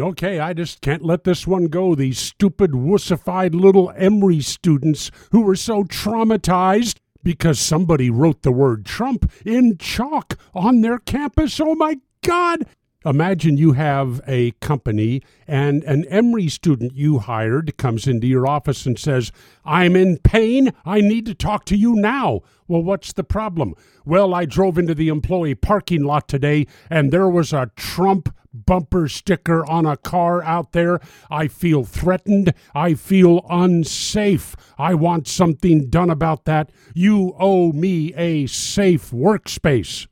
Okay, I just can't let this one go. These stupid, wussified little Emory students who were so traumatized because somebody wrote the word Trump in chalk on their campus. Oh my God! Imagine you have a company and an Emory student you hired comes into your office and says, I'm in pain. I need to talk to you now. Well, what's the problem? Well, I drove into the employee parking lot today and there was a Trump bumper sticker on a car out there. I feel threatened. I feel unsafe. I want something done about that. You owe me a safe workspace.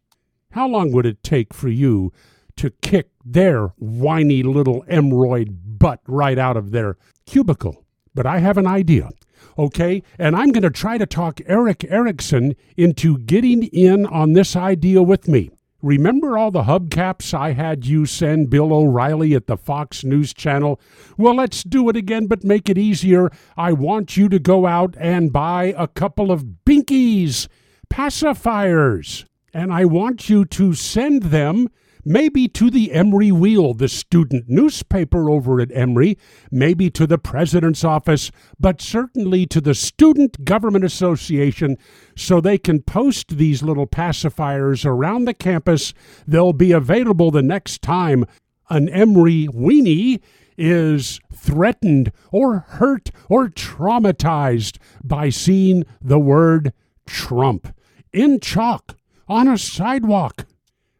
How long would it take for you to kick their whiny little emeroid butt right out of their cubicle? But I have an idea. Okay, and I'm going to try to talk Erick Erickson into getting in on this idea with me. Remember all the hubcaps I had you send Bill O'Reilly at the Fox News Channel? Well, let's do it again, but make it easier. I want you to go out and buy a couple of binkies, pacifiers, and I want you to send them maybe to the Emory Wheel, the student newspaper over at Emory, maybe to the president's office, but certainly to the Student Government Association so they can post these little pacifiers around the campus. They'll be available the next time an Emory weenie is threatened or hurt or traumatized by seeing the word Trump in chalk on a sidewalk.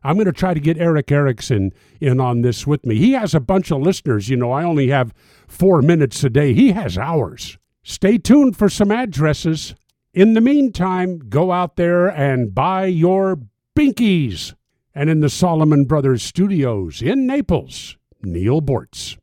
I'm going to try to get Erick Erickson in on this with me. He has a bunch of listeners. You know, I only have four minutes a day, he has hours. Stay tuned for some addresses. In the meantime, go out there and buy your binkies. And in the Solomon Brothers studios in Naples, Neal Boortz.